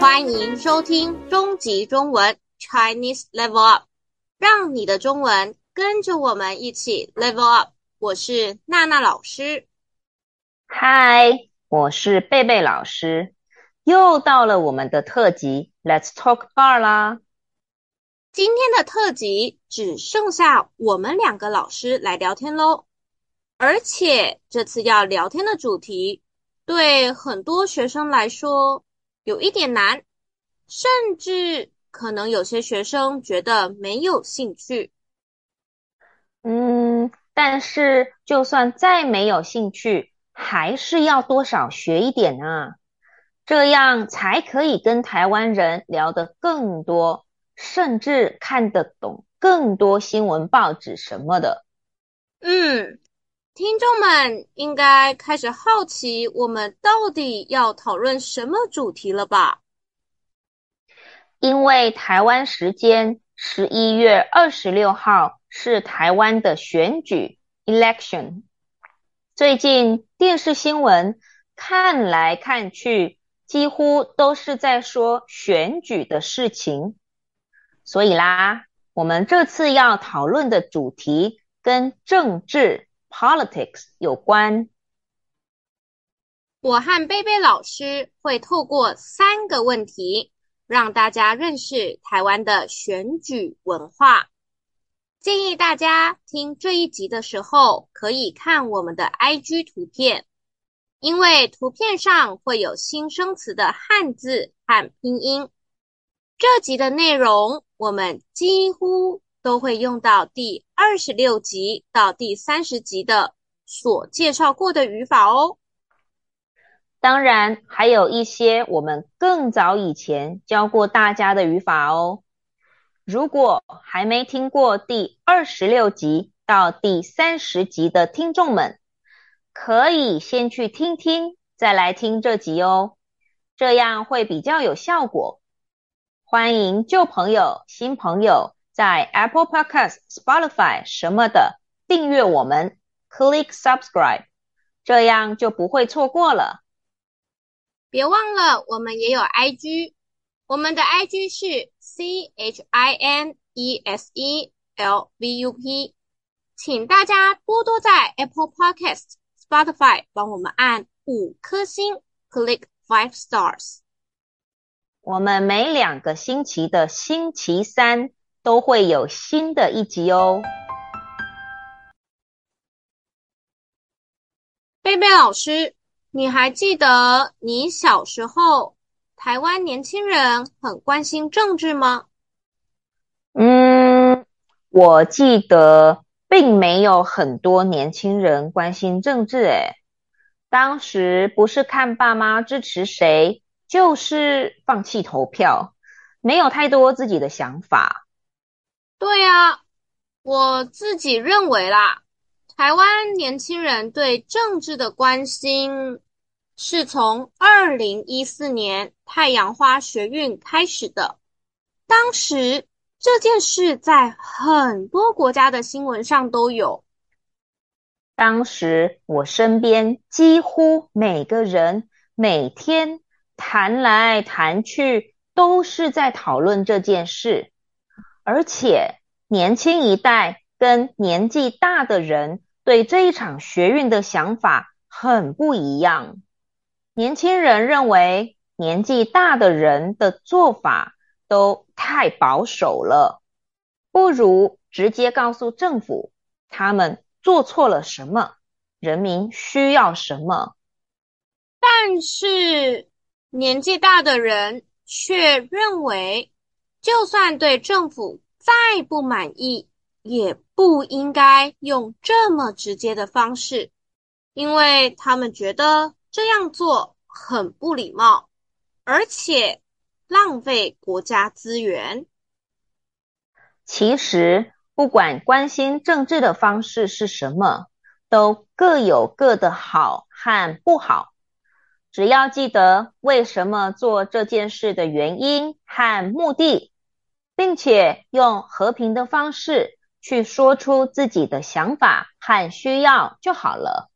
欢迎收听中级中文 Chinese Level Up，让你的中文跟着我们一起 Level Up。我是娜娜老师。嗨，我是贝贝老师。又到了我们的特辑 Let's Talk Bar 啦。今天的特辑只剩下我们两个老师来聊天喽，而且这次要聊天的主题对很多学生来说有一点难，甚至可能有些学生觉得没有兴趣。嗯，但是就算再没有兴趣，还是要多少学一点啊，这样才可以跟台湾人聊得更多。甚至看得懂更多新闻报纸什么的。嗯，听众们应该开始好奇我们到底要讨论什么主题了吧？因为台湾时间十一月二十六号是台湾的选举 （election）。最近电视新闻看来看去，几乎都是在说选举的事情。所以啦，我们这次要讨论的主题跟政治 （politics） 有关。我和贝贝老师会透过三个问题，让大家认识台湾的选举文化。建议大家听这一集的时候，可以看我们的 IG 图片，因为图片上会有新生词的汉字和拼音。这集的内容，我们几乎都会用到第二十六集到第三十集的所介绍过的语法哦。当然，还有一些我们更早以前教过大家的语法哦。如果还没听过第二十六集到第三十集的听众们，可以先去听听，再来听这集哦，这样会比较有效果。欢迎旧朋友、新朋友在 Apple Podcast、Spotify 什么的订阅我们，Click Subscribe，这样就不会错过了。别忘了，我们也有 IG，我们的 IG 是 C H I N E S E L V U P，请大家多多在 Apple Podcast、Spotify 帮我们按五颗星，Click Five Stars。我们每两个星期的星期三都会有新的一集哦。贝贝老师，你还记得你小时候台湾年轻人很关心政治吗？嗯，我记得并没有很多年轻人关心政治诶。当时不是看爸妈支持谁，就是放弃投票，没有太多自己的想法。对啊，我自己认为啦，台湾年轻人对政治的关心是从二零一四年太阳花学运开始的。当时这件事在很多国家的新闻上都有。当时我身边几乎每个人每天。谈来谈去都是在讨论这件事，而且年轻一代跟年纪大的人对这一场学运的想法很不一样。年轻人认为年纪大的人的做法都太保守了，不如直接告诉政府他们做错了什么，人民需要什么。但是。年纪大的人却认为，就算对政府再不满意，也不应该用这么直接的方式，因为他们觉得这样做很不礼貌，而且浪费国家资源。其实，不管关心政治的方式是什么，都各有各的好和不好。只要记得为什么做这件事的原因和目的，并且用和平的方式去说出自己的想法和需要就好了。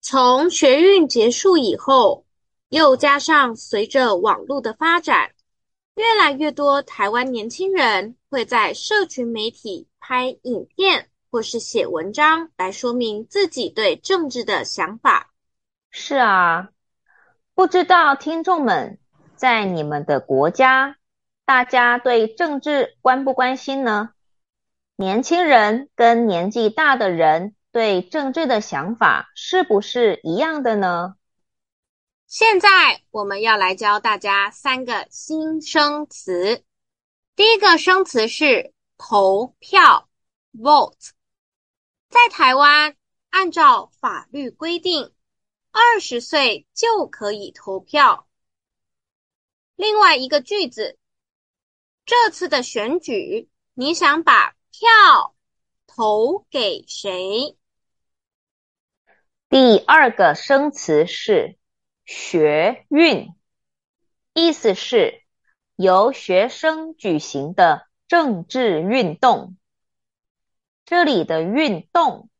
从学运结束以后，又加上随着网络的发展，越来越多台湾年轻人会在社群媒体拍影片或是写文章来说明自己对政治的想法。是啊，不知道听众们在你们的国家，大家对政治关不关心呢？年轻人跟年纪大的人对政治的想法是不是一样的呢？现在我们要来教大家三个新生词。第一个生词是投票 （vote）。在台湾，按照法律规定，二十岁就可以投票。另外一个句子，这次的选举，你想把票投给谁？第二个生词是。学运，意思是由学生举行的政治运动。这里的运动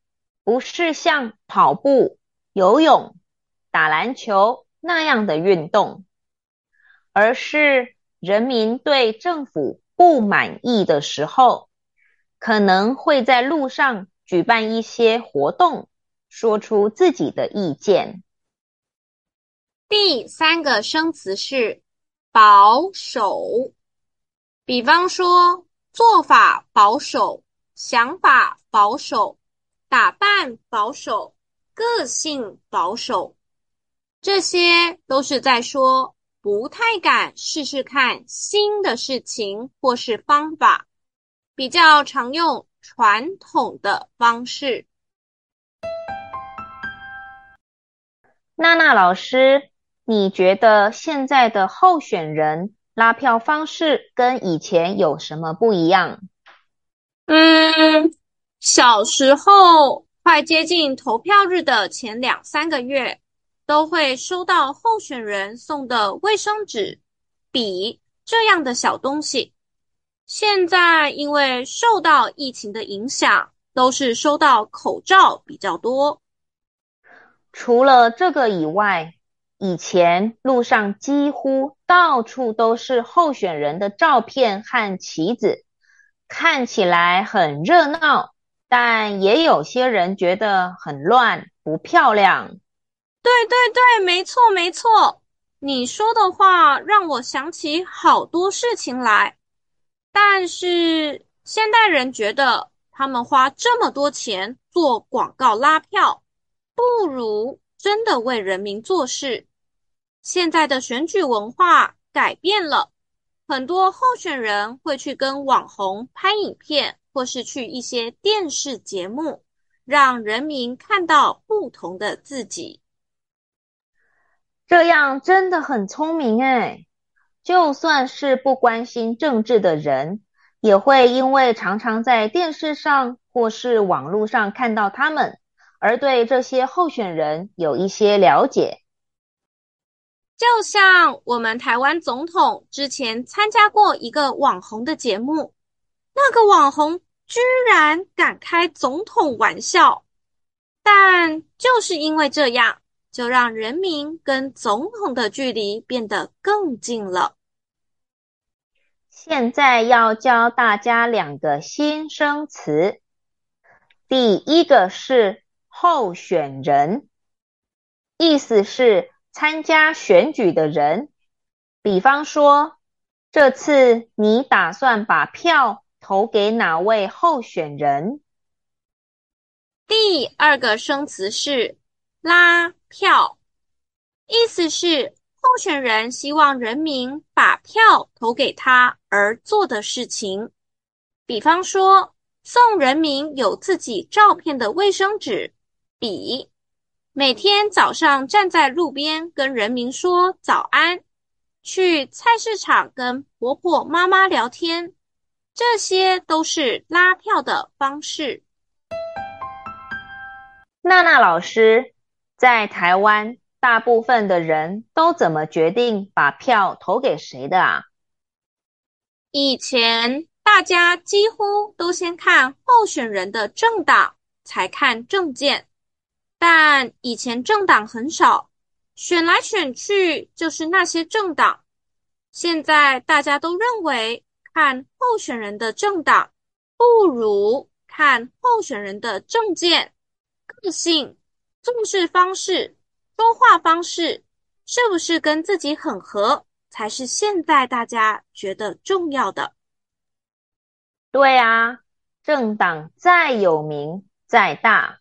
不是像跑步、游泳、打篮球那样的运动，而是人民对政府不满意的时候，可能会在路上举办一些活动，说出自己的意见。第三个生词是保守，比方说做法保守、想法保守、打扮保守、个性保守，这些都是在说不太敢试试看新的事情或是方法，比较常用传统的方式。娜娜老师。你觉得现在的候选人拉票方式跟以前有什么不一样？嗯，小时候快接近投票日的前两三个月，都会收到候选人送的卫生纸、笔这样的小东西。现在因为受到疫情的影响，都是收到口罩比较多。除了这个以外，以前路上几乎到处都是候选人的照片和旗子，看起来很热闹，但也有些人觉得很乱，不漂亮。对对对，没错没错，你说的话让我想起好多事情来。但是现代人觉得，他们花这么多钱做广告拉票，不如。真的为人民做事。现在的选举文化改变了，很多候选人会去跟网红拍影片，或是去一些电视节目，让人民看到不同的自己。这样真的很聪明诶。就算是不关心政治的人，也会因为常常在电视上或是网络上看到他们。而对这些候选人有一些了解，就像我们台湾总统之前参加过一个网红的节目，那个网红居然敢开总统玩笑，但就是因为这样，就让人民跟总统的距离变得更近了。现在要教大家两个新生词，第一个是。候选人，意思是参加选举的人。比方说，这次你打算把票投给哪位候选人？第二个生词是拉票，意思是候选人希望人民把票投给他而做的事情。比方说，送人民有自己照片的卫生纸。笔，每天早上站在路边跟人民说早安，去菜市场跟婆婆妈妈聊天，这些都是拉票的方式。娜娜老师，在台湾，大部分的人都怎么决定把票投给谁的啊？以前大家几乎都先看候选人的政党，才看政见。但以前政党很少，选来选去就是那些政党。现在大家都认为，看候选人的政党，不如看候选人的政见、个性、做事方式、说话方式，是不是跟自己很合，才是现在大家觉得重要的。对啊，政党再有名再大，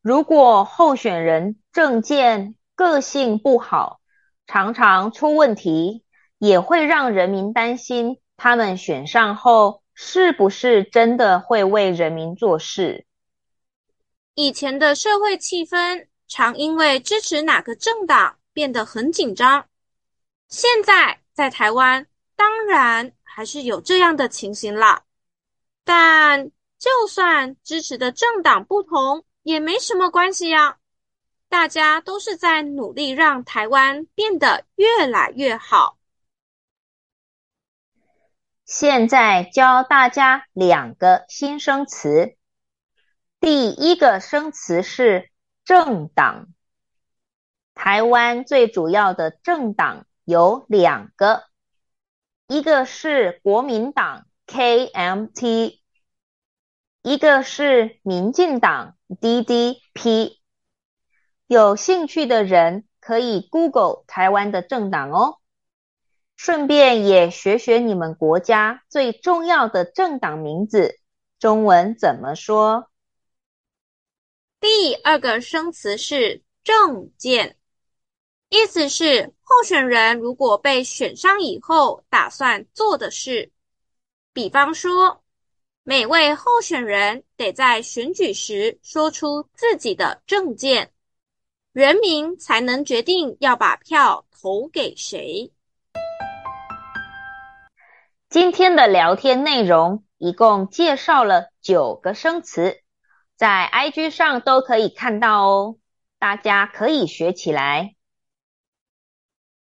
如果候选人政见、个性不好，常常出问题，也会让人民担心，他们选上后是不是真的会为人民做事。以前的社会气氛常因为支持哪个政党变得很紧张，现在在台湾当然还是有这样的情形了。但就算支持的政党不同，也没什么关系呀。大家都是在努力让台湾变得越来越好。现在教大家两个新生词。第一个生词是政党。台湾最主要的政党有两个，一个是国民党。KMT，一个是民进党 DDP，有兴趣的人可以 Google 台湾的政党哦，顺便也学学你们国家最重要的政党名字，中文怎么说？第二个生词是政见，意思是候选人如果被选上以后打算做的事。比方说，每位候选人得在选举时说出自己的政见，人民才能决定要把票投给谁。今天的聊天内容一共介绍了九个生词，在 IG 上都可以看到哦，大家可以学起来。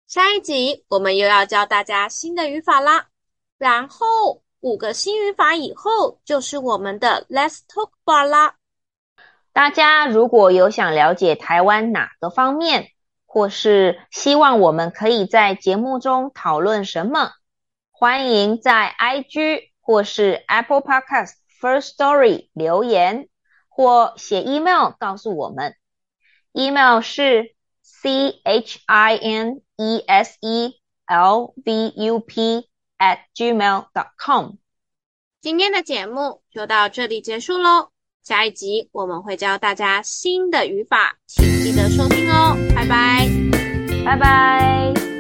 下一集我们又要教大家新的语法啦，然后。五个新语法以后就是我们的 Let's Talk Bar 啦。大家如果有想了解台湾哪个方面，或是希望我们可以在节目中讨论什么，欢迎在 IG 或是 Apple Podcast First Story 留言或写 email 告诉我们。email 是 c h i n e s e l v u p at gmail dot com。今天的节目就到这里结束喽，下一集我们会教大家新的语法，请记得收听哦，拜拜，拜拜。